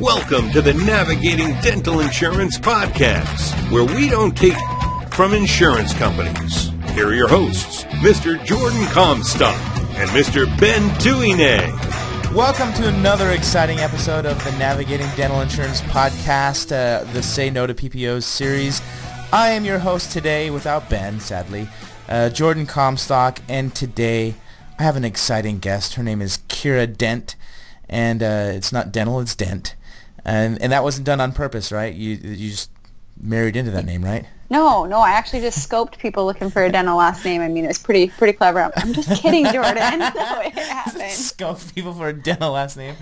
Welcome to the Navigating Dental Insurance Podcast, where we don't take from insurance companies. Here are your hosts, Mr. Jordan Comstock and Mr. Ben Tuine. Welcome to another exciting episode of the Navigating Dental Insurance Podcast, uh, the Say No to PPOs series. I am your host today, without Ben, sadly, uh, Jordan Comstock, and today I have an exciting guest. Her name is Kiera Dent, and uh, it's not dental, it's Dent. And and that wasn't done on purpose, right? You you just married into that name, right? No, no, I actually just scoped people looking for a dental last name. I mean, it was pretty pretty clever. I'm, I'm just kidding, Jordan. no, it happened. Scope people for a dental last name.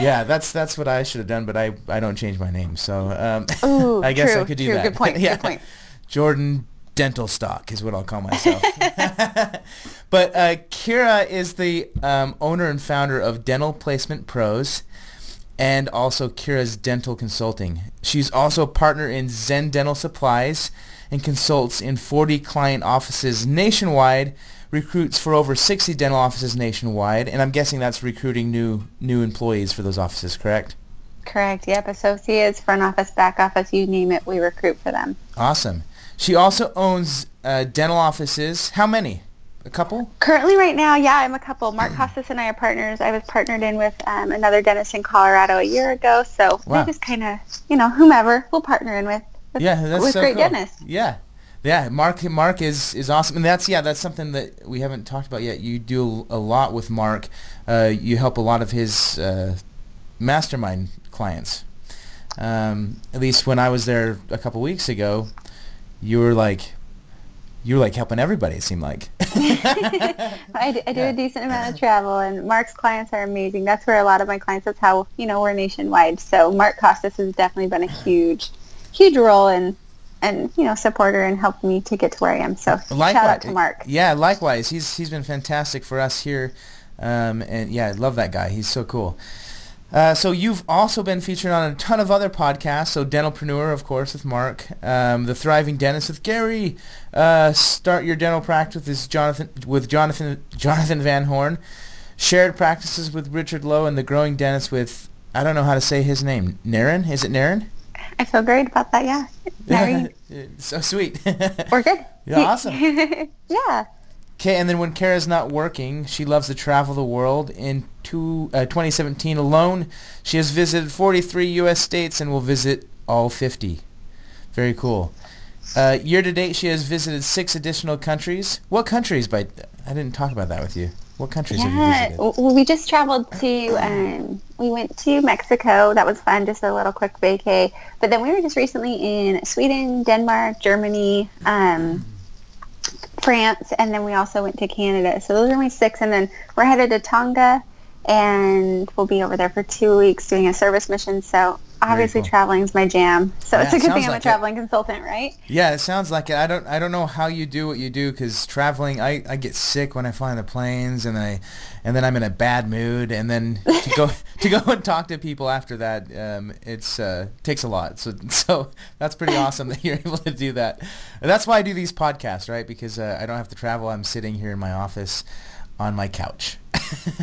yeah, that's that's what I should have done, but I, I don't change my name, so um, Ooh, I guess true, I could do true. that. Good point. yeah. Good point. Jordan Dental Stock is what I'll call myself. but uh, Kiera is the um, owner and founder of Dental Placement Pros and also Kiera's Dental Consulting. She's also a partner in Zen Dental Supplies and consults in 40 client offices nationwide, recruits for over 60 dental offices nationwide, and I'm guessing that's recruiting new new employees for those offices, correct? Correct. Yep. Associates, front office, back office, you name it, we recruit for them. Awesome. She also owns uh, dental offices. How many? A couple? Currently, right now, yeah, I'm a couple. Mark Costes and I are partners. I was partnered in with um, another dentist in Colorado a year ago, so Wow. we just kind of, you know, whomever we'll partner in with. with Yeah, that's with so great cool. dentists. Yeah, yeah. Mark Mark is is awesome, and that's yeah, that's something that we haven't talked about yet. You do a lot with Mark. Uh, you help a lot of his uh, mastermind clients. Um, at least when I was there a couple weeks ago, you were like. You were like helping everybody. It seemed like. I do, I do Yeah. a decent amount of travel, and Mark's clients are amazing. That's where a lot of my clients. That's how you know we're nationwide. So Mark Costes has definitely been a huge, huge role in, and you know supporter and helped me to get to where I am. So shout out to Mark. Yeah, likewise. He's he's been fantastic for us here, um, and yeah, I love that guy. He's so cool. Uh, so you've also been featured on a ton of other podcasts. So Dentalpreneur, of course, with Mark. Um, the Thriving Dentist with Gary. Uh, Start Your Dental Practice with Jonathan with Jonathan Jonathan Van Horn. Shared Practices with Richard Low and the Growing Dentist with I don't know how to say his name. Naren? Is it Naren? I feel great about that. Yeah, Very- so sweet. we're good. Yeah, awesome. yeah. Okay, and then when Kiera's not working, she loves to travel the world. In two, uh, 2017 alone, she has visited 43 U.S. states and will visit all 50. Very cool. Uh, year to date, she has visited six additional countries. What countries? By I didn't talk about that with you. What countries have you Yeah, visited? well, we just traveled to, um, we went to Mexico. That was fun, just a little quick vacay. But then we were just recently in Sweden, Denmark, Germany, um, France, and then we also went to Canada. So those are my six. And then we're headed to Tonga, and we'll be over there for two weeks doing a service mission. So obviously cool. traveling is my jam. So Yeah, it's a good thing I'm like a it. traveling consultant, right? Yeah, it sounds like it. I don't I don't know how you do what you do because traveling, I, I get sick when I fly on the planes, and I and then I'm in a bad mood, and then to go to go and talk to people after that, um, it's uh, takes a lot. So so that's pretty awesome that you're able to do that. And that's why I do these podcasts, right? Because uh, I don't have to travel. I'm sitting here in my office on my couch.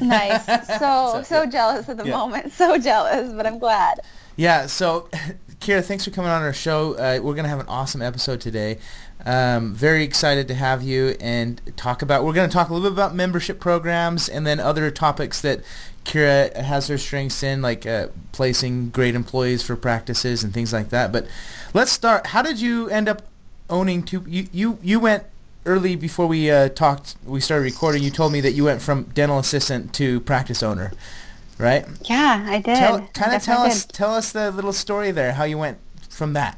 Nice. So, so, yeah. jealous at the Yeah. moment. So jealous, but I'm glad. Yeah, so Kiera, thanks for coming on our show. Uh, we're to have an awesome episode today. Um, very excited to have you and talk about, we're to talk a little bit about membership programs and then other topics that Kiera has her strengths in, like uh, placing great employees for practices and things like that. But let's start. How did you end up owning two, you, you, you went early before we uh, talked, we started recording, you told me that you went from dental assistant to practice owner, right? Yeah, I did. Tell, kind of tell us, tell us the little story there, how you went from that.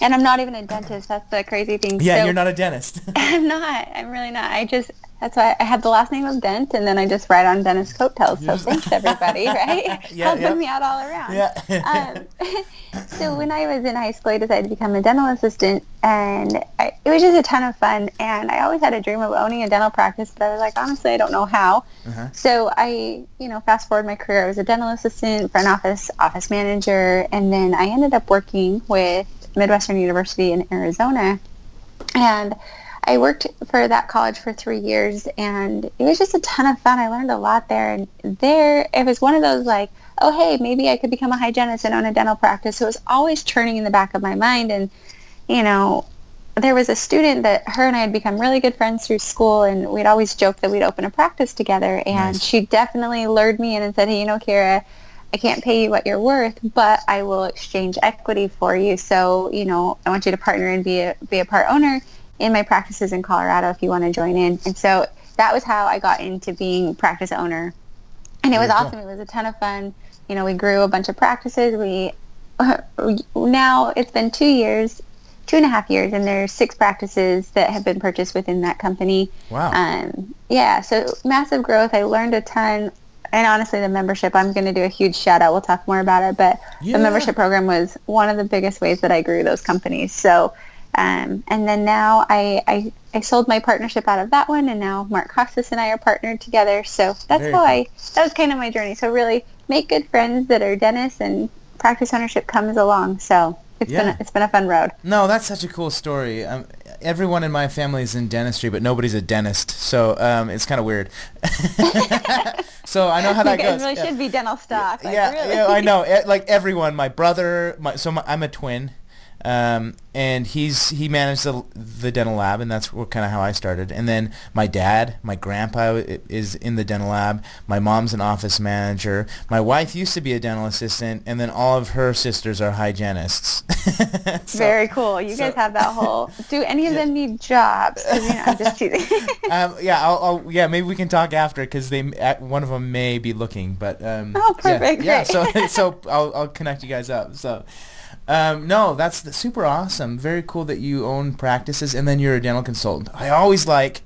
And I'm not even a dentist. That's the crazy thing. yeah, So- you're not a dentist. I'm not. I'm really not. I just that's why I had the last name of Dent, and then I just ride on Dennis coattails. So thanks everybody, right? Yeah, Helping yeah. me out all around. yeah. um, so when I was in high school, I decided to become a dental assistant, and I, it was just a ton of fun. And I always had a dream of owning a dental practice, but I was like, honestly, I don't know how. Uh-huh. So I, you know, fast forward my career, I was a dental assistant, front office, office manager, and then I ended up working with Midwestern University in Arizona, and I worked for that college for three years, and it was just a ton of fun. I learned a lot there, and there it was one of those like, oh, hey, maybe I could become a hygienist and own a dental practice. So it was always churning in the back of my mind. And, you know, there was a student that her and I had become really good friends through school, and we'd always joke that we'd open a practice together. And nice. she definitely lured me in and said, hey, you know, Kiera, I can't pay you what you're worth, but I will exchange equity for you. So, you know, I want you to partner and be a, be a part owner in my practices in Colorado if you want to join in. And so that was how I got into being practice owner. And it was awesome. It was a ton of fun. You know, we grew a bunch of practices. We now it's been two years, two and a half years, and there's six practices that have been purchased within that company. Wow. Um, yeah, so massive growth. I learned a ton and honestly, the membership, I'm going to do a huge shout out. We'll talk more about it, but yeah. the membership program was one of the biggest ways that I grew those companies. So, um, and then now I, I, I sold my partnership out of that one, and now Mark Costes and I are partnered together. So that's Very how cool. I, that was kind of my journey. So really make good friends that are dentists and practice ownership comes along. So it's yeah. been a, it's been a fun road. No, that's such a cool story. Um, everyone in my family is in dentistry, but nobody's a dentist, so um, it's kind of weird. so I know how that you goes. Really yeah. should be dental stock. Like, yeah, really. yeah, I know. Like everyone, my brother, my so my, I'm a twin, um, and he's he managed the, the dental lab, and that's kind of how I started. And then my dad, my grandpa is in the dental lab. My mom's an office manager. My wife used to be a dental assistant, and then all of her sisters are hygienists. so, Very cool. You so, guys have that whole. Do any of yeah. them need jobs? You know, I'm just teasing. um, yeah, I'll, I'll, yeah, maybe we can talk after because they one of them may be looking, but um, oh, perfect. Yeah, yeah so so I'll I'll connect you guys up. So. Um, no, that's super awesome. Very cool that you own practices and then you're a dental consultant. I always like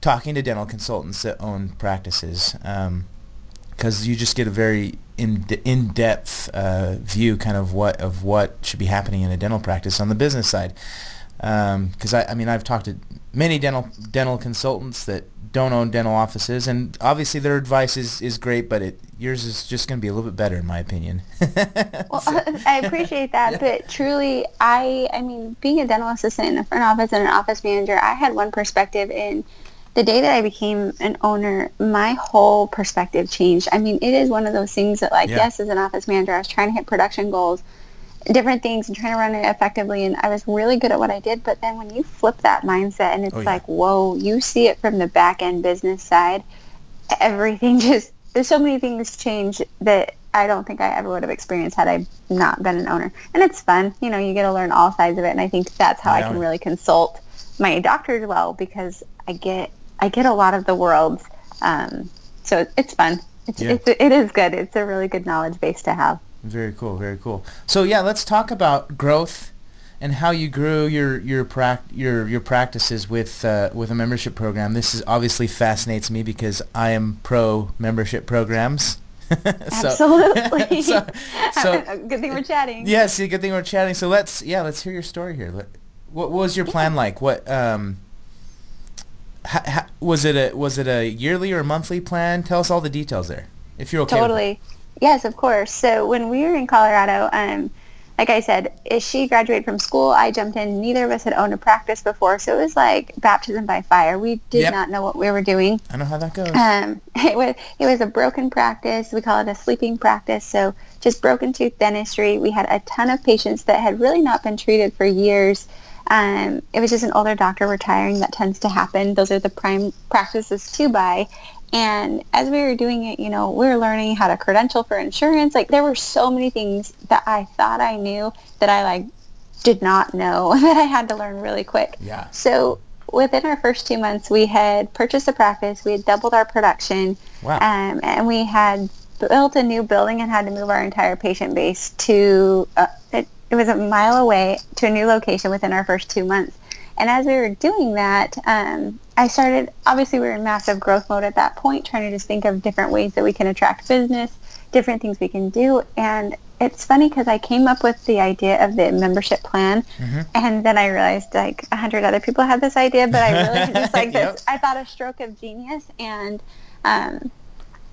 talking to dental consultants that own practices because um, you just get a very in in depth uh, view, kind of what of what should be happening in a dental practice on the business side. Because um, I, I mean, I've talked to many dental dental consultants that don't own dental offices, and obviously their advice is, is great, but it yours is just going to be a little bit better in my opinion. well, so. I appreciate that, yeah. but truly, I I mean, being a dental assistant in the front office and an office manager, I had one perspective in the day that I became an owner, my whole perspective changed. I mean, it is one of those things that, like, yeah. yes, as an office manager, I was trying to hit production goals, different things and trying to run it effectively and I was really good at what I did but then when you flip that mindset and it's oh, yeah. like whoa you see it from the back end business side everything just there's so many things change that I don't think I ever would have experienced had I not been an owner and it's fun you know you get to learn all sides of it and I think that's how yeah. I can really consult my doctors well because I get I get a lot of the world's um, so it's fun it's, yeah. it's it is good it's a really good knowledge base to have very cool, very cool. So yeah, let's talk about growth and how you grew your your prac- your your practices with uh, with a membership program. This is obviously fascinates me because I am pro membership programs. so, Absolutely. so, so, good thing we're chatting. Yes, good thing we're chatting. So let's yeah, let's hear your story here. What, what was your plan like? What um, ha, ha, was it a was it a yearly or monthly plan? Tell us all the details there, if you're okay. Totally. Yes, of course. So when we were in Colorado, um, like I said, as she graduated from school, I jumped in. Neither of us had owned a practice before, so it was like baptism by fire. We did yep. not know what we were doing. I know how that goes. Um, it was it was a broken practice. We call it a sleeping practice. So just broken tooth dentistry. We had a ton of patients that had really not been treated for years. Um, it was just an older doctor retiring. That tends to happen. Those are the prime practices to buy. And as we were doing it, you know, we were learning how to credential for insurance. Like there were so many things that I thought I knew that I like did not know that I had to learn really quick. Yeah. So within our first two months, we had purchased a practice. We had doubled our production. Wow. Um, and we had built a new building and had to move our entire patient base to, uh, it, it was a mile away to a new location within our first two months. And as we were doing that, um, I started, obviously we were in massive growth mode at that point, trying to just think of different ways that we can attract business, different things we can do. And it's funny because I came up with the idea of the membership plan, mm-hmm. and then I realized like a hundred other people had this idea, but I really just like yep. this. I thought a stroke of genius, and um,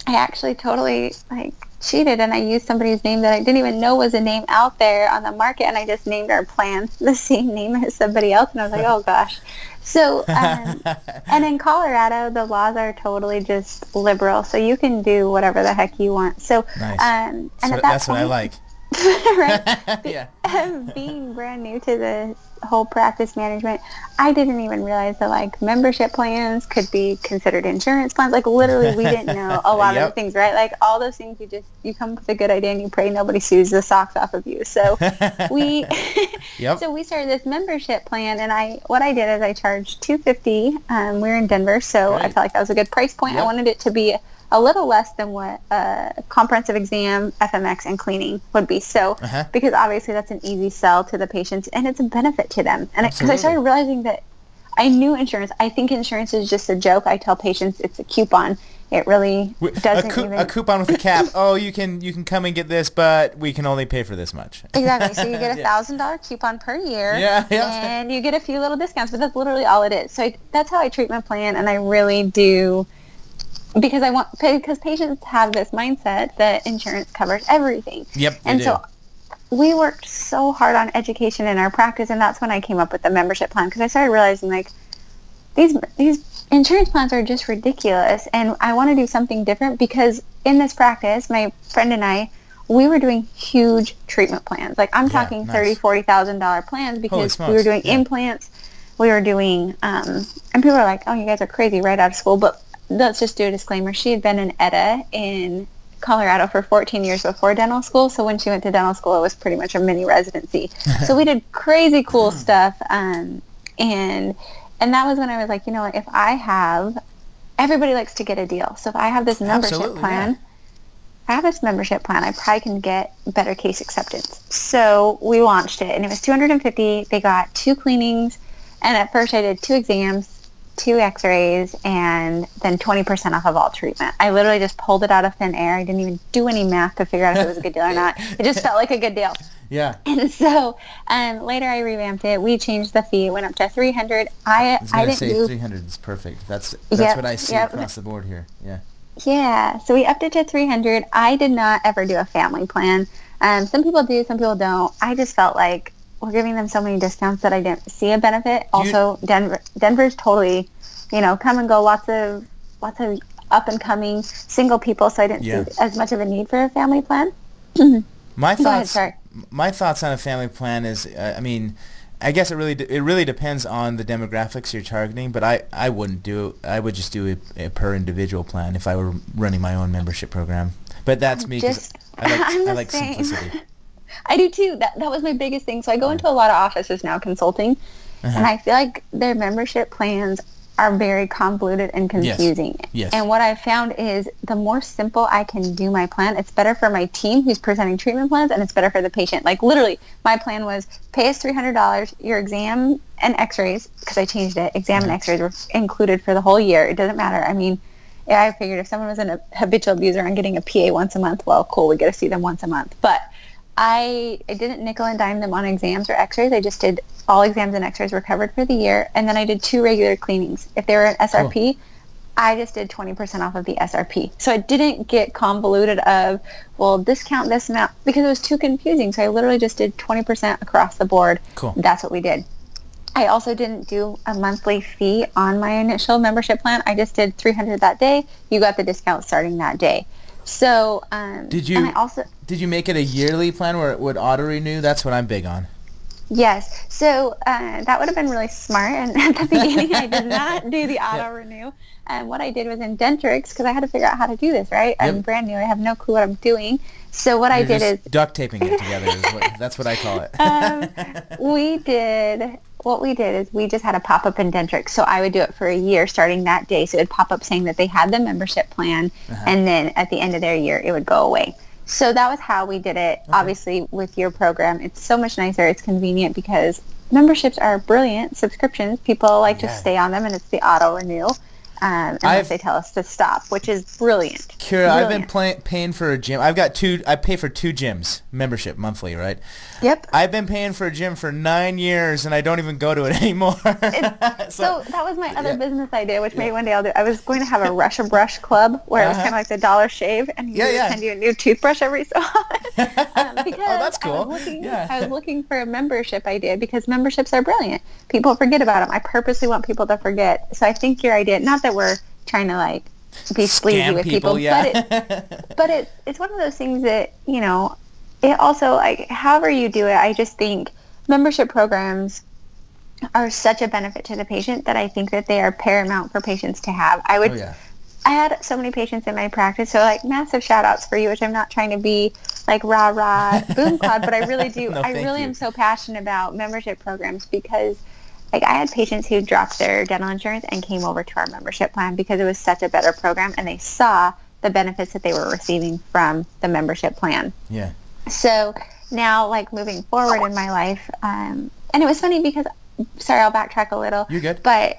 I actually totally like cheated and I used somebody's name that I didn't even know was a name out there on the market and I just named our plan the same name as somebody else and I was like, oh gosh. So, um, and in Colorado, the laws are totally just liberal, so you can do whatever the heck you want. So, Nice. um, and So at that that's point, what I like. right? yeah. being brand new to the whole practice management, I didn't even realize that like membership plans could be considered insurance plans. Like literally, we didn't know a lot of the things, right? Like all those things, you just you come up with a good idea and you pray nobody sues the socks off of you. So we, Yep. so we started this membership plan, and I what I did is I charged two fifty. Um, we are in Denver, so I Great. felt like that was a good price point. I wanted it to be a little less than what uh, comprehensive exam, FMX, and cleaning would be. So Uh-huh. because obviously that's an easy sell to the patients and it's a benefit to them. And because I Absolutely. started realizing that I knew insurance. I think insurance is just a joke. I tell patients it's a coupon. It really doesn't cou- even. a coupon with a cap. oh, you can you can come and get this, but we can only pay for this much. Exactly. So you get a thousand dollar coupon per year. Yeah, yeah. And you get a few little discounts, but that's literally all it is. So I, that's how I treat my plan, and I really do because I want because patients have this mindset that insurance covers everything. Yep. And so we worked so hard on education in our practice, and that's when I came up with the membership plan because I started realizing like these these insurance plans are just ridiculous, and I want to do something different because in this practice, my friend and I. We were doing huge treatment plans. Like I'm Yeah, talking nice. thirty, forty thousand dollar plans because we were doing yeah. implants, we were doing, um, and people are like, "Oh, you guys are crazy!" Right out of school, but let's just do a disclaimer. She had been an ETA in Colorado for 14 years before dental school. So when she went to dental school, it was pretty much a mini residency. so we did crazy cool stuff. Um, and, and that was when I was like, you know what, if I have, everybody likes to get a deal. So if I have this membership Absolutely, plan, yeah. I have this membership plan, I probably can get better case acceptance. So we launched it and it was 250. They got two cleanings. And at first I did two exams, two x-rays, and then 20% off of all treatment. I literally just pulled it out of thin air. I didn't even do any math to figure out if it was a good deal or not. It just felt like a good deal. yeah. And so um, later I revamped it. We changed the fee. It went up to 300. I, I was I gonna didn't say do 300 is perfect. That's that's Yep, what I see yep. across the board here. Yeah. Yeah, so we upped it to 300. I did not ever do a family plan. Um, some people do, some people don't. I just felt like we're giving them so many discounts that I didn't see a benefit. Do you- Also, Denver, Denver's totally, you know, come and go. Lots of, lots of up and coming single people. So I didn't Yeah. see as much of a need for a family plan. My ahead, thoughts. sorry. My thoughts on a family plan is, uh, I mean, I guess it really de- it really depends on the demographics you're targeting. But I, I wouldn't do. I would just do a, a per individual plan if I were running my own membership program. But that's me. Just- I like, I like simplicity. I do too. That that was my biggest thing. So I go into a lot of offices now consulting, Uh-huh. and I feel like their membership plans are very convoluted and confusing. Yes. Yes. And what I found is the more simple I can do my plan, it's better for my team who's presenting treatment plans, and it's better for the patient. Like literally, my plan was pay us three hundred dollars. Your exam and X-rays, because I changed it. Exam and X-rays were included for the whole year. It doesn't matter. I mean. Yeah, I figured if someone was an habitual abuser and getting a PA once a month, well, cool, we get to see them once a month. But I, I didn't nickel and dime them on exams or x-rays. I just did all exams and x-rays were covered for the year. And then I did two regular cleanings. If they were an SRP, I just did 20% off of the SRP. So I didn't get convoluted of, well, discount this amount because it was too confusing. So I literally just did 20% across the board. Cool. That's what we did. I also didn't do a monthly fee on my initial membership plan. I just did 300 that day. You got the discount starting that day. So, um, Did you- And I also Did you make it a yearly plan where it would auto renew? That's what I'm big on. Yes. So uh, that would have been really smart. And at the beginning, I did not do the auto renew. And what I did was in Dentrix, because I had to figure out how to do this, right? I'm brand new. I have no clue what I'm doing. So what I You're did just is duct taping it together. Is what, that's what I call it. um, we did what we did is we just had a pop up in Dentrix. So I would do it for a year starting that day. So it would pop up saying that they had the membership plan, Uh-huh. and then at the end of their year, it would go away. So that was how we did it. Obviously, with your program, it's so much nicer. It's convenient because memberships are brilliant subscriptions. People like Yeah. to stay on them, and it's the auto renew. um, unless I've- they tell us to stop, which is brilliant. Kiera, I've been play, paying for a gym. I've got two. I pay for two gyms membership monthly, right? Yep. I've been paying for a gym for nine years, and I don't even go to it anymore. So that was my other yeah. business idea, which maybe one day I'll do. I was going to have a Russia Brush Club where it was Uh-huh. kind of like the Dollar Shave, and Yeah, you yeah. send you a new toothbrush every so often. um, because Oh, that's I cool. was, looking, Yeah. I was looking for a membership idea because memberships are brilliant. People forget about them. I purposely want people to forget. So I think your idea, not that we're trying to like be sleazy Scam with people, people, yeah. but it, but it, it's one of those things that you know it also like however you do it i just think membership programs are such a benefit to the patient that i think that they are paramount for patients to have i would oh yeah. i had so many patients in my practice so like massive shout outs for you which i'm not trying to be like rah rah BoomCloud but i really do No, i really you. am so passionate about membership programs because like I had patients who dropped their dental insurance and came over to our membership plan because it was such a better program and they saw the benefits that they were receiving from the membership plan. Yeah. So now like moving forward in my life, um, and it was funny because, sorry, I'll backtrack a little. You're good. But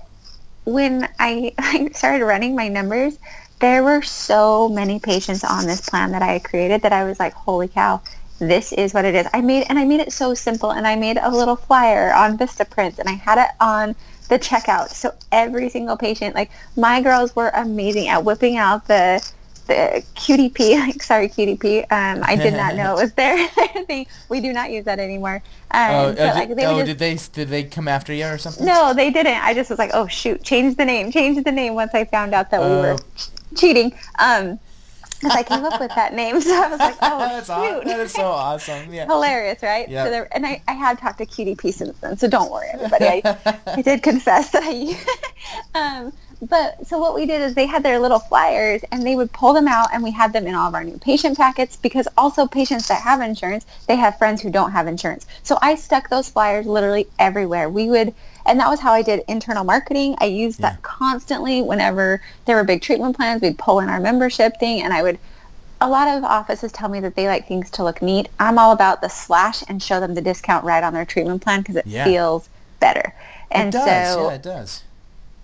when I, I started running my numbers, there were so many patients on this plan that I had created that I was like, holy cow, this is what it is. I made, and I made it so simple and I made a little flyer on Vistaprint and I had it on the checkout. So every single patient, like my girls were amazing at whipping out the, the QDP, sorry QDP. Um, I did not know it was there. thing. We do not use that anymore. Um, Oh, so, uh, like, did, they oh just- did they did they come after you or something? no, they didn't. I just was like, oh shoot, change the name, change the name once I found out that we Oh. were cheating. Um, because I came up with that name, so I was like, oh That's shoot, aw- that is so awesome. Yeah. hilarious, right? Yeah. So there, and I, I have talked to QDP since then, so don't worry, everybody. I, I did confess that I. but so what we did is they had their little flyers and they would pull them out and we had them in all of our new patient packets because also patients that have insurance they have friends who don't have insurance so i stuck those flyers literally everywhere we would and that was how i did internal marketing i used Yeah. that constantly whenever there were big treatment plans we'd pull in our membership thing and i would a lot of offices tell me that they like things to look neat i'm all about the slash and show them the discount right on their treatment plan because it Yeah. feels better and it does. so yeah, it does.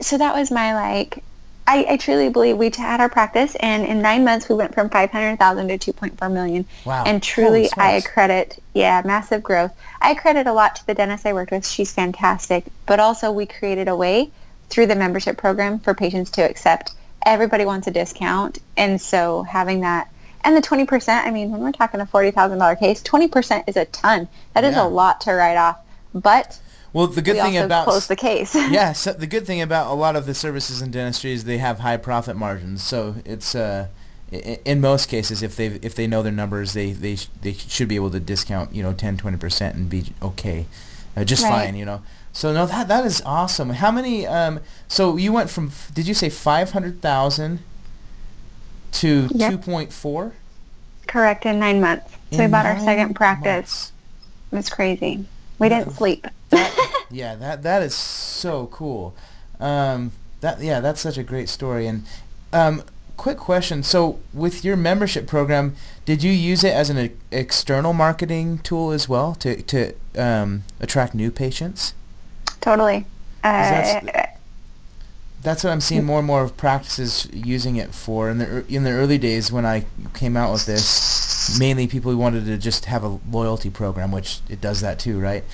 So that was my like I, I truly believe we had our practice and in nine months we went from 500,000 to 2.4 million. Wow. and truly I credit yeah massive growth. I credit a lot to the dentist I worked with. She's fantastic. But also we created a way through the membership program for patients to accept. Everybody wants a discount. And so having that and the 20% I mean when we're talking a $40,000 case 20% is a ton. That is Yeah. a lot to write off. But Well, the good we thing about close the case yeah, so the good thing about a lot of the services in dentistry is they have high profit margins. So it's uh, in most cases, if they if they know their numbers, they they sh- they should be able to discount you know 10 20 percent and be okay, uh, just Right. fine. You know. So no, that that is awesome. How many? Um, so you went from did you say five hundred thousand to Yep. two point four? correct in nine months so we bought our second practice Months. It was crazy. We didn't sleep. That- yeah, that that is so cool. Um, that yeah, that's such a great story. And um, quick question: so with your membership program, did you use it as an e- external marketing tool as well to to um, attract new patients? totally. Uh, that's- That's what I'm seeing more and more of practices using it for. In the in the early days when I came out with this, mainly people who wanted to just have a loyalty program, which it does that too, right?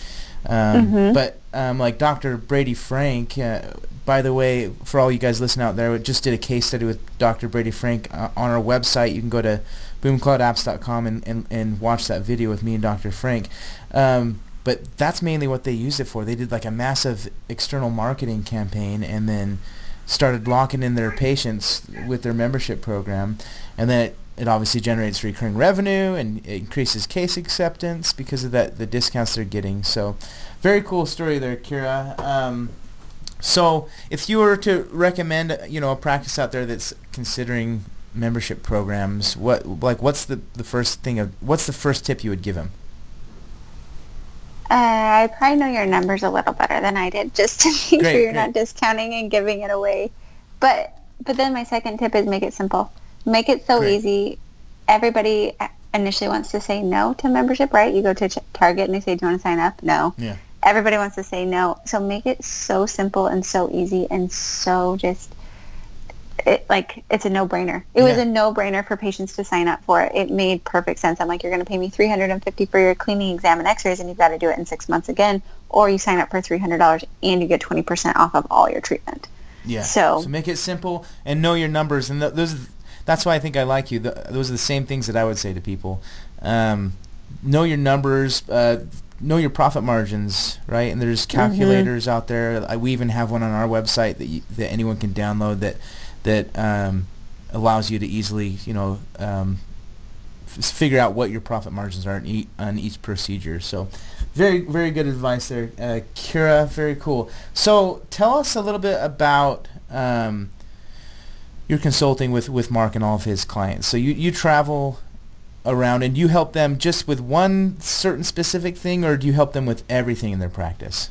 Um, Mhm. But um, like Dr. Brady Frank, uh, by the way, for all you guys listening out there, we just did a case study with Dr. Brady Frank uh, on our website. You can go to boomcloudapps.com and, and, and watch that video with me and Dr. Frank. Um, but that's mainly what they used it for. They did like a massive external marketing campaign and then started locking in their patients with their membership program. And then it, it obviously generates recurring revenue and increases case acceptance because of that the discounts they're getting. So very cool story there, Kiera. Um, so if you were to recommend, you know, a practice out there that's considering membership programs, what like what's the, the first thing of what's the first tip you would give them? uh, I probably know your numbers a little better than I did, just to make Great, sure you're great. not discounting and giving it away. But but then my second tip is make it simple. Make it so Great. easy. Everybody initially wants to say no to membership, right? You go to Target and they say, "Do you want to sign up?" No. Yeah. Everybody wants to say no. So make it so simple and so easy and so just it like it's a no-brainer. It was a no-brainer for patients to sign up for it. It made perfect sense. I'm like, you're going to pay me 350 for your cleaning exam and X-rays, and you've got to do it in six months again, or you sign up for $300 and you get 20% off of all your treatment. Yeah. So- make it simple and know your numbers, and th- those. That's why I think I like you. Th those are the same things that I would say to people. Um, know your numbers. Uh, know your profit margins, right? And there's calculators out there. I, we even have one on our website that you, that anyone can download that that um, allows you to easily, you know, um, f- figure out what your profit margins are e- on each procedure. So, very very good advice there, uh, Kiera. Very cool. So, tell us a little bit about um, your consulting with with Mark and all of his clients. So you you travel around and you help them just with one certain specific thing, or do you help them with everything in their practice?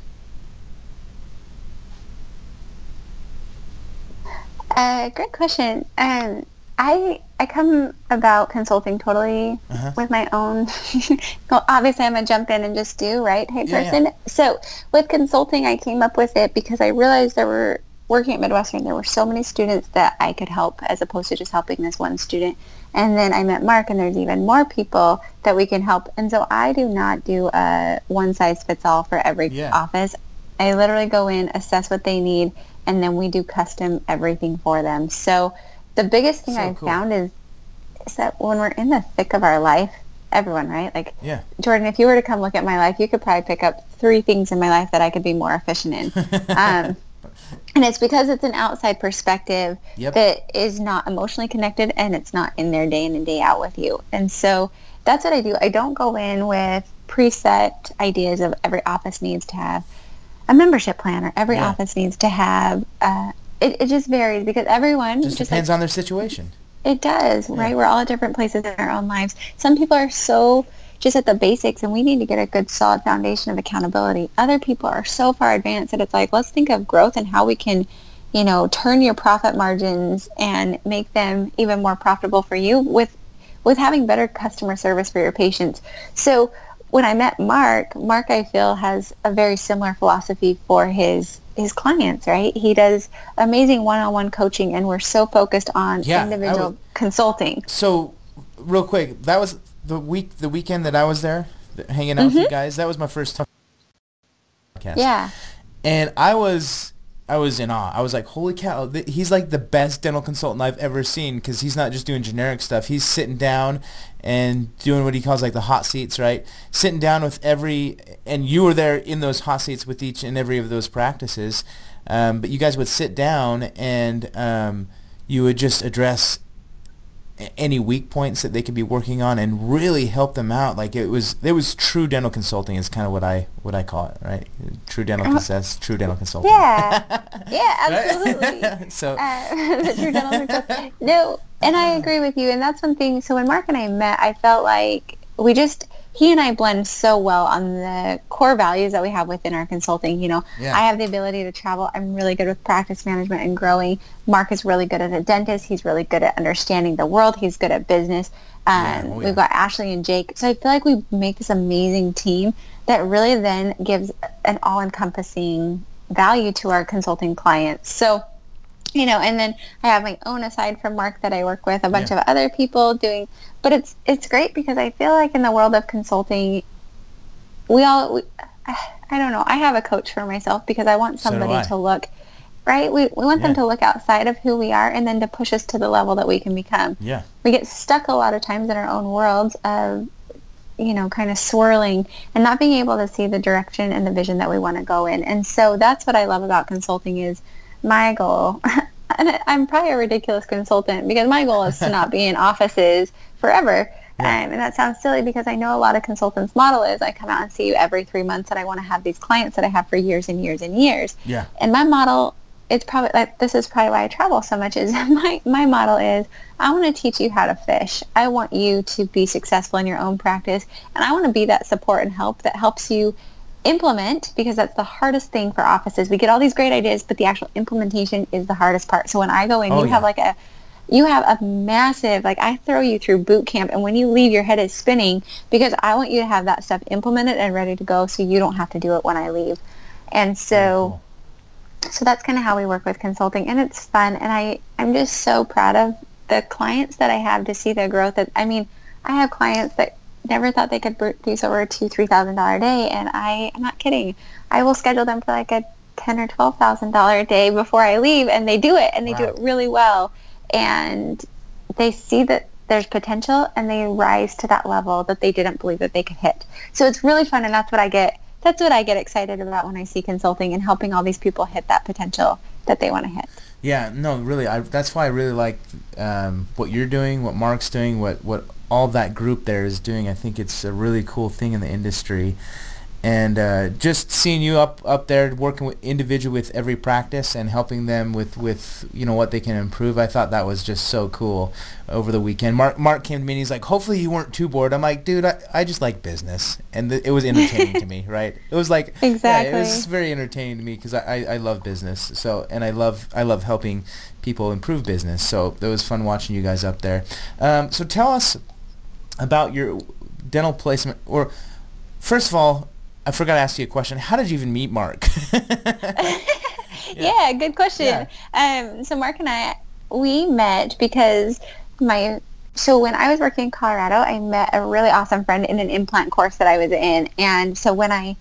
Uh, great question. Um, I I come about consulting totally Uh-huh. with my own. well, obviously, I'm gonna jump in and just do right, hey Yeah, yeah. person. So with consulting, I came up with it because I realized there were working at Midwestern. There were so many students that I could help as opposed to just helping this one student. And then I met Mark, and there's even more people that we can help. And so I do not do a one size fits all for every Yeah. office. I literally go in, assess what they need, and then we do custom everything for them. So the biggest thing So I've cool. found is, is that when we're in the thick of our life, everyone, right? Like Yeah. Jordan, if you were to come look at my life, you could probably pick up three things in my life that I could be more efficient in. um, and it's because it's an outside perspective Yep. that is not emotionally connected and it's not in there day in and day out with you. And so that's what I do. I don't go in with preset ideas of every office needs to have a membership plan or every Yeah. office needs to have uh, it, it just varies because everyone Just just depends like on their situation. it does, right? We're all at different places in our own lives. Some people are so just at the basics and we need to get a good solid foundation of accountability. Other people are so far advanced that it's like, let's think of growth and how we can, you know, turn your profit margins and make them even more profitable for you with with having better customer service for your patients. So when I met Mark, Mark I feel has a very similar philosophy for his his clients, right? He does amazing one-on-one coaching and we're so focused on Yeah, individual would- consulting. So, real quick, that was the week, the weekend that I was there, hanging out with you guys. That was my first time podcast. Mm-hmm. Yeah. and I was I was in awe. I was like, "Holy cow! th- He's like the best dental consultant I've ever seen because he's not just doing generic stuff. He's sitting down and doing what he calls like the hot seats, right? Sitting down with every, and you were there in those hot seats with each and every of those practices. Um, but you guys would sit down and um, you would just address any weak points that they could be working on and really help them out. Like it was, it was true dental consulting is kind of what I what I call it, right? True dental consult, true dental consulting. Yeah. Yeah, absolutely. so Uh, true dental consultant. No, and I agree with you. And that's one thing. So when Mark and I met, I felt like we just he and I blend so well on the core values that we have within our consulting. You know, Yeah. I have the ability to travel. I'm really good with practice management and growing. Mark is really good as a dentist. He's really good at understanding the world. He's good at business. Um, Yeah, oh yeah. We've got Ashley and Jake. So I feel like we make this amazing team that really then gives an all-encompassing value to our consulting clients. So you know, and then I have my own aside from Mark that I work with a bunch Yeah. of other people doing, but it's it's great because I feel like in the world of consulting, we all, we, I don't know, I have a coach for myself because I want So somebody I. to look, right? We we want Yeah. them to look outside of who we are and then to push us to the level that we can become. yeah, We get stuck a lot of times in our own worlds of you know, kind of swirling and not being able to see the direction and the vision that we want to go in. And so that's what I love about consulting is my goal. And I'm probably a ridiculous consultant because my goal is to not be in offices forever. Yeah. Um, and that sounds silly because I know a lot of consultants' model is I come out and see you every three months and I want to have these clients that I have for years and years and years. yeah, And my model, it's probably like this is probably why I travel so much. Is my my model is I want to teach you how to fish. I want you to be successful in your own practice, and I want to be that support and help that helps you implement because that's the hardest thing for offices. We get all these great ideas, but the actual implementation is the hardest part. So when I go in, Oh, you have like a you have a massive like I throw you through boot camp and when you leave your head is spinning because I want you to have that stuff implemented and ready to go so you don't have to do it when I leave. And so cool. so that's kind of how we work with consulting and it's fun and I, I'm just so proud of the clients that I have to see their growth. That I mean, I have clients that never thought they could produce over two, three thousand dollar a day, and I, I'm not kidding. I will schedule them for like a ten or twelve thousand dollar a day before I leave, and they do it, and they wow. do it really well, and they see that there's potential, and they rise to that level that they didn't believe that they could hit. So it's really fun, and that's what I get. That's what I get excited about when I see consulting and helping all these people hit that potential that they want to hit. Yeah, no, really. I, that's why I really like um, what you're doing, what Mark's doing, what what all that group there is doing. I think it's a really cool thing in the industry. And uh, just seeing you up up there working with individual with every practice and helping them with, with you know what they can improve, I thought that was just so cool over the weekend. Mark Mark came to me and he's like, "Hopefully you weren't too bored." I'm like, "Dude, I, I just like business," and th- it was entertaining to me, right? It was like exactly. Yeah, it was very entertaining to me because I, I, I love business. So and I love I love helping people improve business. So it was fun watching you guys up there. Um, so tell us about your dental placement, or first of all, I forgot to ask you a question. How did you even meet Mark? yeah. yeah. good question. Yeah. Um, so Mark and I, we met because my so when I was working in Colorado, I met a really awesome friend in an implant course that I was in, and so when I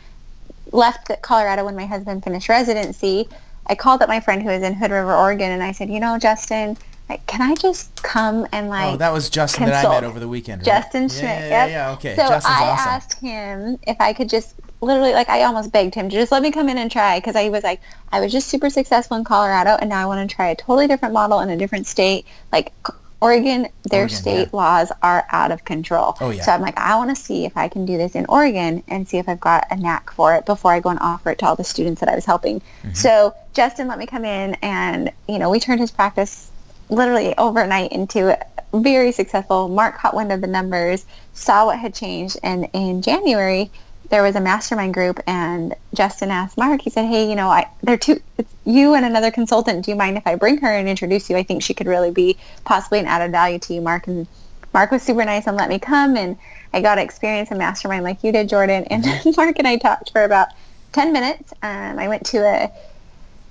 left Colorado when my husband finished residency, I called up my friend who was in Hood River, Oregon, and I said, you know, Justin, like, can I just come and oh, like? Oh, that was Justin consult? that I met over the weekend. Right? Justin Schmidt. Yeah, yeah, yep. yeah, okay. So Justin's I awesome. asked him if I could just literally like I almost begged him to just let me come in and try because I was like I was just super successful in Colorado and now I want to try a totally different model in a different state. Like Oregon, their Oregon, state yeah. laws are out of control. Oh, yeah. So I'm like, I want to see if I can do this in Oregon and see if I've got a knack for it before I go and offer it to all the students that I was helping. Mm-hmm. So Justin let me come in and, you know, we turned his practice literally overnight into very successful. Mark caught wind of the numbers, saw what had changed, and in January there was a mastermind group, and Justin asked Mark. He said, "Hey, you know, I they're two. It's you and another consultant. Do you mind if I bring her and introduce you? I think she could really be possibly an added value to you, Mark." And Mark was super nice and let me come, and I got to experience a mastermind like you did, Jordan. And Mark and I talked for about ten minutes. Um, I went to a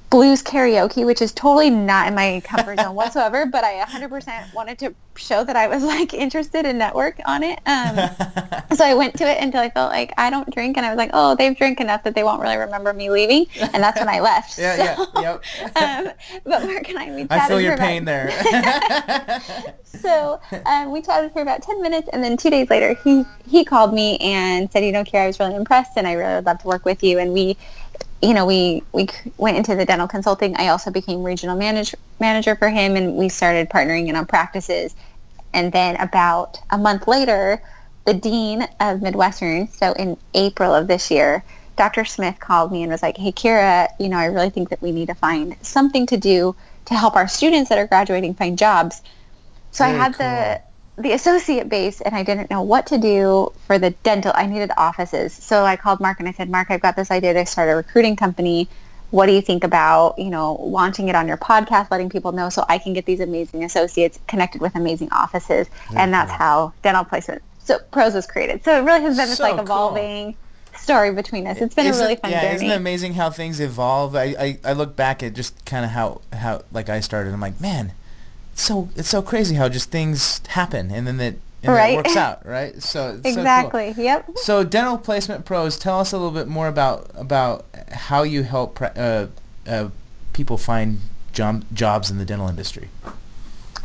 blues karaoke, which is totally not in my comfort zone whatsoever, but I 100% wanted to show that I was like interested in network on it. Um, so I went to it until I felt like I don't drink, and I was like, oh, they've drank enough that they won't really remember me leaving, and that's when I left. yeah, so, yeah, yep. um, but Mark and I, we chatted I feel your about, pain there. so um, we chatted for about 10 minutes, and then two days later, he he called me and said, you know, Kiera, I was really impressed, and I really would love to work with you, and we you know, we, we went into the dental consulting. I also became regional manage, manager for him and we started partnering in on practices. And then about a month later, the dean of Midwestern, so in April of this year, Dr. Smith called me and was like, hey, Kiera, you know, I really think that we need to find something to do to help our students that are graduating find jobs. So Very I had cool. the the associate base and I didn't know what to do for the dental. I needed offices. So I called Mark and I said, Mark, I've got this idea to start a recruiting company. What do you think about, you know, launching it on your podcast, letting people know so I can get these amazing associates connected with amazing offices. Very and that's how dental placement so pros was created. So it really has been this so like evolving cool. story between us. It's been isn't, a really fun yeah, journey. Isn't it amazing how things evolve? I, I, I look back at just kind of how, how like I started. I'm like, man, so it's so crazy how just things happen and then it and right. works out, right? So exactly, so cool. yep. So dental placement pros, tell us a little bit more about about how you help uh, uh, people find job, jobs in the dental industry.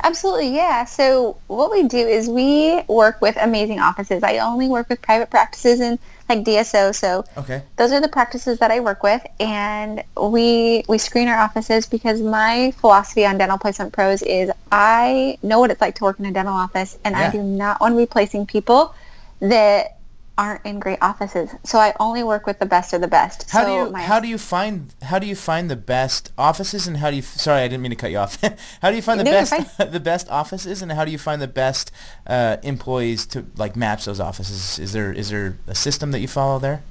Absolutely, yeah. So what we do is we work with amazing offices. I only work with private practices and like DSO. So okay. those are the practices that I work with, and we we screen our offices because my philosophy on dental placement pros is I know what it's like to work in a dental office, and yeah. I do not want to be placing people that aren't in great offices. So I only work with the best of the best. How so do you how do you find how do you find the best offices and how do you sorry I didn't mean to cut you off. how do you find the no, best the best offices and how do you find the best uh, employees to like match those offices? Is there is there a system that you follow there?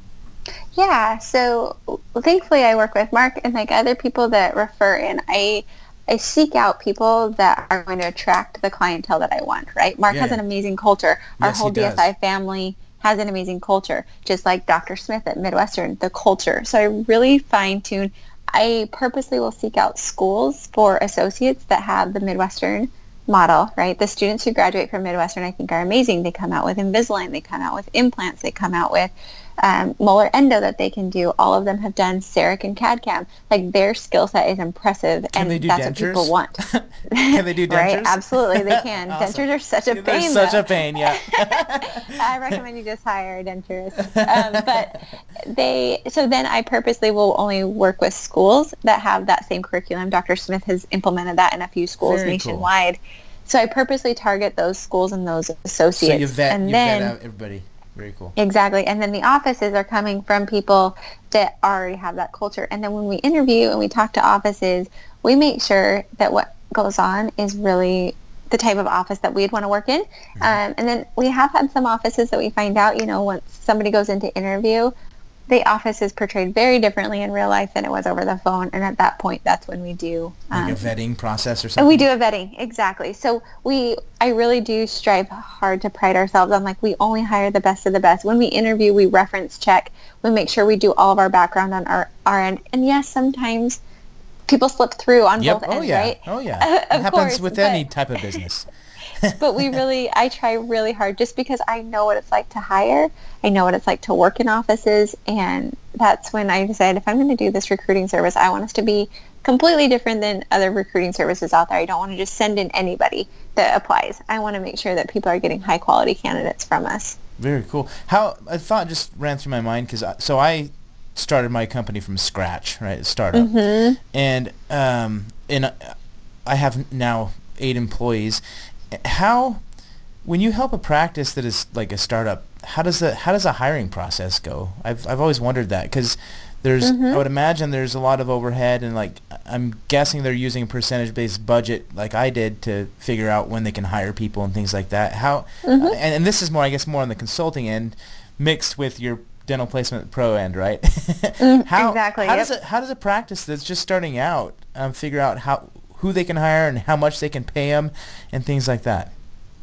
Yeah, so thankfully I work with Mark and like other people that refer in. I I seek out people that are going to attract the clientele that I want, right? Mark yeah. has an amazing culture. Our yes, whole DSI family has an amazing culture, just like Dr. Smith at Midwestern, the culture. So I really fine tune. I purposely will seek out schools for associates that have the Midwestern model, right? The students who graduate from Midwestern, I think, are amazing. They come out with Invisalign, they come out with implants, they come out with um, molar endo that they can do. All of them have done CEREC and CAD-CAM. Like their skill set is impressive, and that's dentures? what people want. Can they do dentures? right? Absolutely, they can. Awesome. Dentures are such a They're pain. such though. a pain, yeah. I recommend you just hire a denturist. Um, but they, so then I purposely will only work with schools that have that same curriculum. Dr. Smith has implemented that in a few schools Very cool. nationwide. So I purposely target those schools and those associates. so you vet, and you then, vet out everybody. Very cool. Exactly. And then the offices are coming from people that already have that culture. And then when we interview and we talk to offices, we make sure that what goes on is really the type of office that we'd want to work in. Um, and then we have had some offices that we find out, you know, once somebody goes into interview, the office is portrayed very differently in real life than it was over the phone. And at that point, that's when we do Like um, a vetting process or and something. we do a vetting, exactly. So we, I really do strive hard to pride ourselves on like we only hire the best of the best. When we interview, we reference check. We make sure we do all of our background on our, our end. And yes, sometimes people slip through on Yep. both Oh ends, yeah. right? Oh yeah. Of it happens course, with but- any type of business. But we really, I try really hard just because I know what it's like to hire. I know what it's like to work in offices. And that's when I decided if I'm going to do this recruiting service, I want us to be completely different than other recruiting services out there. I don't want to just send in anybody that applies. I want to make sure that people are getting high quality candidates from us. Very cool. How a thought just ran through my mind because so I started my company from scratch, right? Startup, Mm-hmm. and um, and I have now eight employees. How, when you help a practice that is like a startup, how does the how does the hiring process go? I've I've always wondered that because there's Mm-hmm. I would imagine there's a lot of overhead and like I'm guessing they're using a percentage based budget like I did to figure out when they can hire people and things like that. How Mm-hmm. and, and this is more I guess more on the consulting end mixed with your dental placement pro end, right? how, exactly, How yep. does it how does a practice that's just starting out um, figure out how who they can hire and how much they can pay them and things like that?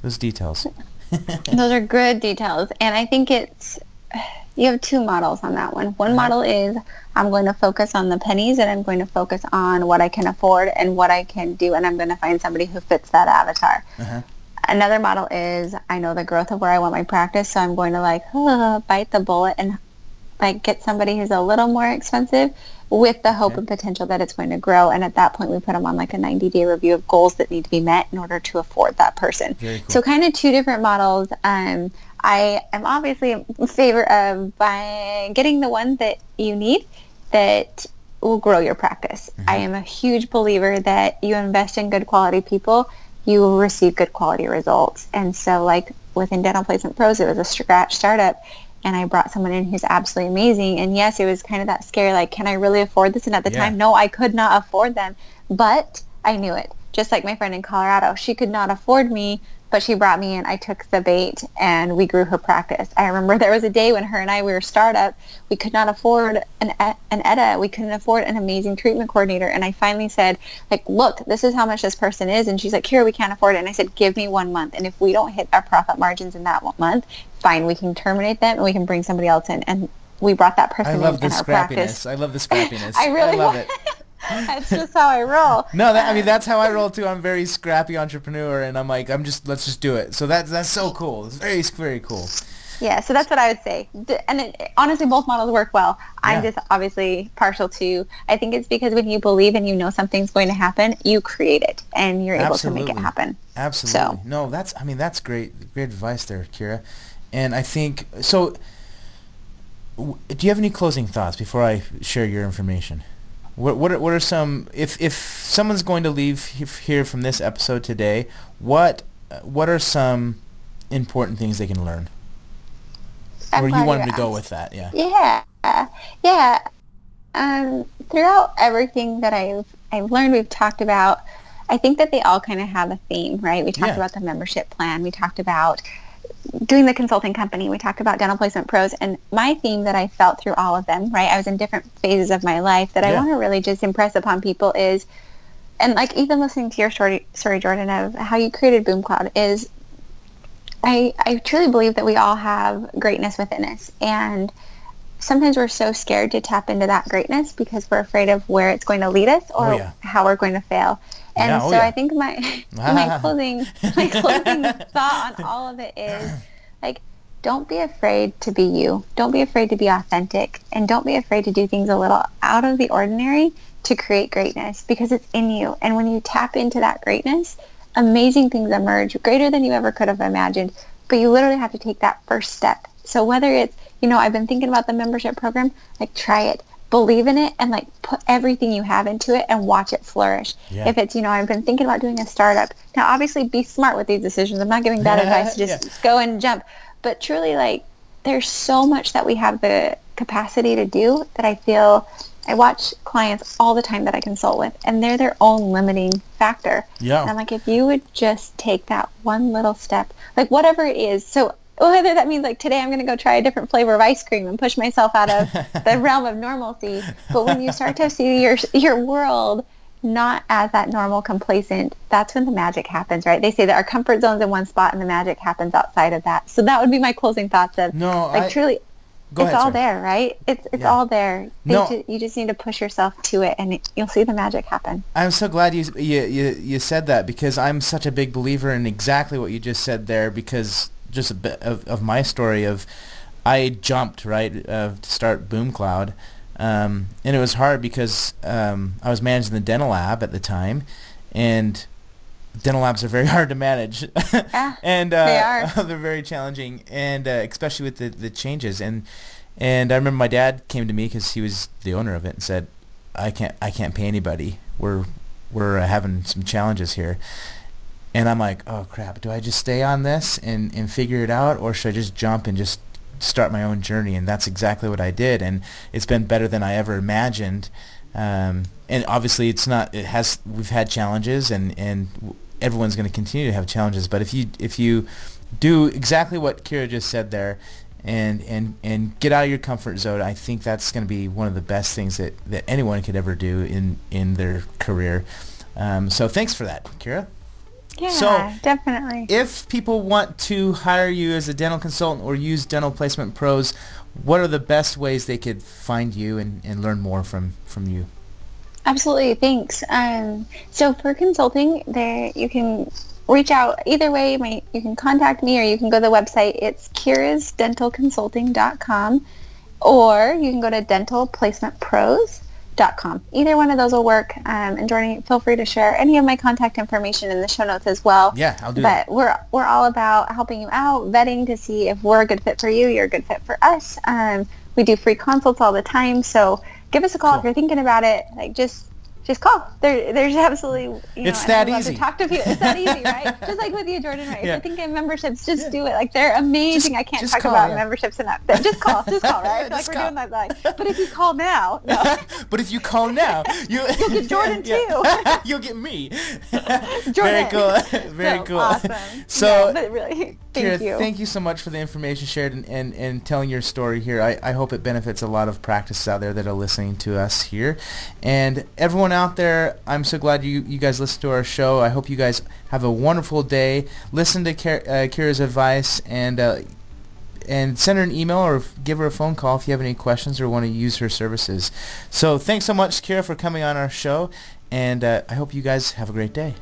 Those details. Those are good details. And I think it's, you have two models on that one. One model is I'm going to focus on the pennies and I'm going to focus on what I can afford and what I can do and I'm going to find somebody who fits that avatar. Uh-huh. Another model is I know the growth of where I want my practice, so I'm going to like bite the bullet and like get somebody who's a little more expensive with the hope Okay. and potential that it's going to grow. And at that point, we put them on like a 90 day review of goals that need to be met in order to afford that person. Cool. So kind of two different models. Um, I am obviously in favor of by getting the one that you need that will grow your practice. I am a huge believer that you invest in good quality people, you will receive good quality results. And so like within Dental Placement Pros, it was a scratch startup and I brought someone in who's absolutely amazing. And yes, it was kind of that scary, like, can I really afford this? And at the Yeah. time, no, I could not afford them, but I knew it. Just like my friend in Colorado, she could not afford me, but she brought me in. I took the bait and we grew her practice. I remember there was a day when her and I we were startup. We could not afford an an EDA. We couldn't afford an amazing treatment coordinator. And I finally said, like, look, this is how much this person is. And she's like, here, we can't afford it. And I said, give me one month. And if we don't hit our profit margins in that one month, fine, we can terminate them and we can bring somebody else in. And we brought that person I in love in the our practice. scrappiness. I love the scrappiness. I really love it. That's just how I roll. No, that, I mean that's how I roll too. I'm a very scrappy entrepreneur, and I'm like, I'm just let's just do it. So that's that's so cool. It's very very cool. Yeah, so that's what I would say. And it, honestly, both models work well. I'm Yeah. just obviously partial to. I think it's because when you believe and you know something's going to happen, you create it and you're able to make it happen. Absolutely. So- No, that's I mean that's great great advice there, Kiera. And I think so. Do you have any closing thoughts before I share your information? What what are, what are some if if someone's going to leave here from this episode today, what uh, what are some important things they can learn? I'm or you want them to go with that? Yeah. Yeah, yeah. Um, throughout everything that I've I've learned, we've talked about. I think that they all kind of have a theme, right? We talked Yeah. about the membership plan. We talked about doing the consulting company. We talked about dental placement pros, and my theme that I felt through all of them, right? I was in different phases of my life that I want to really just impress upon people is, and like even listening to your story, story Jordan, of how you created BoomCloud is I, I truly believe that we all have greatness within us and sometimes we're so scared to tap into that greatness because we're afraid of where it's going to lead us oh, or Oh, yeah. how we're going to fail. And Yeah, oh, so yeah. I think my my closing my closing thought on all of it is like don't be afraid to be you. Don't be afraid to be authentic and don't be afraid to do things a little out of the ordinary to create greatness because it's in you. And when you tap into that greatness, amazing things emerge greater than you ever could have imagined. But you literally have to take that first step. So whether it's, you know, I've been thinking about the membership program, like try it, believe in it, and like put everything you have into it and watch it flourish. Yeah. If it's, you know, I've been thinking about doing a startup. Now, obviously, be smart with these decisions. I'm not giving bad advice. Just Yeah. go and jump. But truly, like, there's so much that we have the capacity to do that I feel I watch clients all the time that I consult with, and they're their own limiting factor. Yeah. And I'm like, if you would just take that one little step, like whatever it is. So whether that means like today I'm going to go try a different flavor of ice cream and push myself out of the realm of normalcy. But when you start to see your your world not as that normal complacent, that's when the magic happens, right? They say that our comfort zone's in one spot and the magic happens outside of that. So that would be my closing thoughts of No, like I- truly Go it's ahead, all sorry. there, right? It's it's Yeah. all there. They No. ju- you just need to push yourself to it, and it, you'll see the magic happen. I'm so glad you, you you you said that because I'm such a big believer in exactly what you just said there because just a bit of, of my story of I jumped right uh, to start BoomCloud um, and it was hard because um, I was managing the dental lab at the time and dental labs are very hard to manage. And uh, they are. they're very challenging and uh, especially with the, the changes. And and I remember my dad came to me because he was the owner of it and said I can't I can't pay anybody. We're we're uh, having some challenges here and I'm like oh crap. Do I just stay on this and and figure it out or should I just jump and just start my own journey? And that's exactly what I did. And it's been better than I ever imagined. Um, and obviously it's not it has we've had challenges and and everyone's going to continue to have challenges. But if you if you do exactly what Kiera just said there and and and get out of your comfort zone I think that's going to be one of the best things that that anyone could ever do in in their career. Um, so thanks for that Kiera Yeah, So- definitely. if people want to hire you as a dental consultant or use dental placement pros what are the best ways they could find you and, and learn more from from you Absolutely, thanks. Um, so for consulting, there you can reach out either way. My, you can contact me or you can go to the website. It's kierasdentalconsulting.com or you can go to dentalplacementpros.com. Either one of those will work. Um, and Jordan, feel free to share any of my contact information in the show notes as well. yeah I'll do but that we're we're all about helping you out, vetting to see if we're a good fit for you, you're a good fit for us. Um, we do free consults all the time, so give us a call Cool. if you're thinking about it. Like just just call. There there's absolutely you know, It's that easy. To talk to people. It's that easy, right? Just like with you, Jordan. Right? Yeah. If you're thinking of memberships, just do it. Like they're amazing. I can't talk call, about yeah. memberships enough. Just call. Just call. Right? Feel like Just we're call. doing that. Like, but if you call now, no. but if you call now you You'll get Jordan too you'll get me very cool very So cool Awesome. so No, really, thank Kiera, you. thank you so much for the information shared and, and, and telling your story here. I, I hope it benefits a lot of practices out there that are listening to us here. And everyone out there, I'm so glad you, you guys listen to our show. I hope you guys have a wonderful day. Listen to uh, Kiera's advice and uh, and send her an email or give her a phone call if you have any questions or want to use her services. So thanks so much, Kiera, for coming on our show. And uh, I hope you guys have a great day.